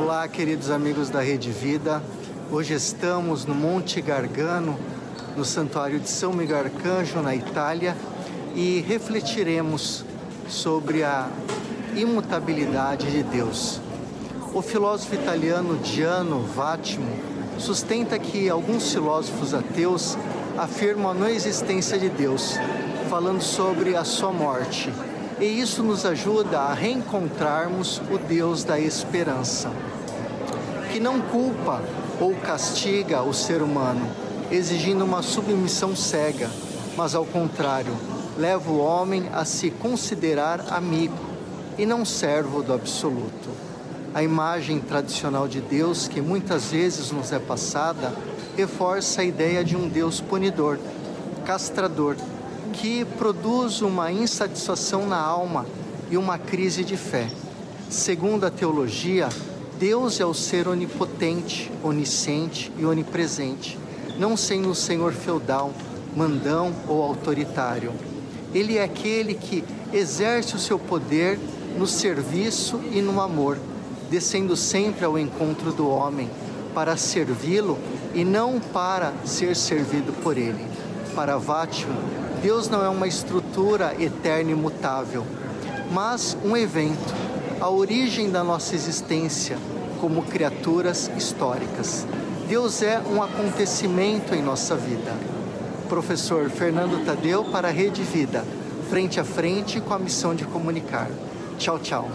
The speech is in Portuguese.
Olá, queridos amigos da Rede Vida. Hoje estamos no Monte Gargano, no Santuário de São Miguel Arcanjo, na Itália, e refletiremos sobre a imutabilidade de Deus. O filósofo italiano Giano Vattimo sustenta que alguns filósofos ateus afirmam a não existência de Deus, falando sobre a sua morte. E isso nos ajuda a reencontrarmos o Deus da esperança, que não culpa ou castiga o ser humano, exigindo uma submissão cega, mas ao contrário, leva o homem a se considerar amigo e não servo do absoluto. A imagem tradicional de Deus, que muitas vezes nos é passada, reforça a ideia de um Deus punidor, castrador, que produz uma insatisfação na alma e uma crise de fé. Segundo a teologia, Deus é o ser onipotente, onisciente e onipresente, não sendo um senhor feudal, mandão ou autoritário. Ele é aquele que exerce o seu poder no serviço e no amor, descendo sempre ao encontro do homem para servi-lo e não para ser servido por ele. Para Vátimo, Deus não é uma estrutura eterna e mutável, mas um evento, a origem da nossa existência como criaturas históricas. Deus é um acontecimento em nossa vida. Professor Fernando Tadeu para a Rede Vida, frente a frente com a missão de comunicar. Tchau, tchau.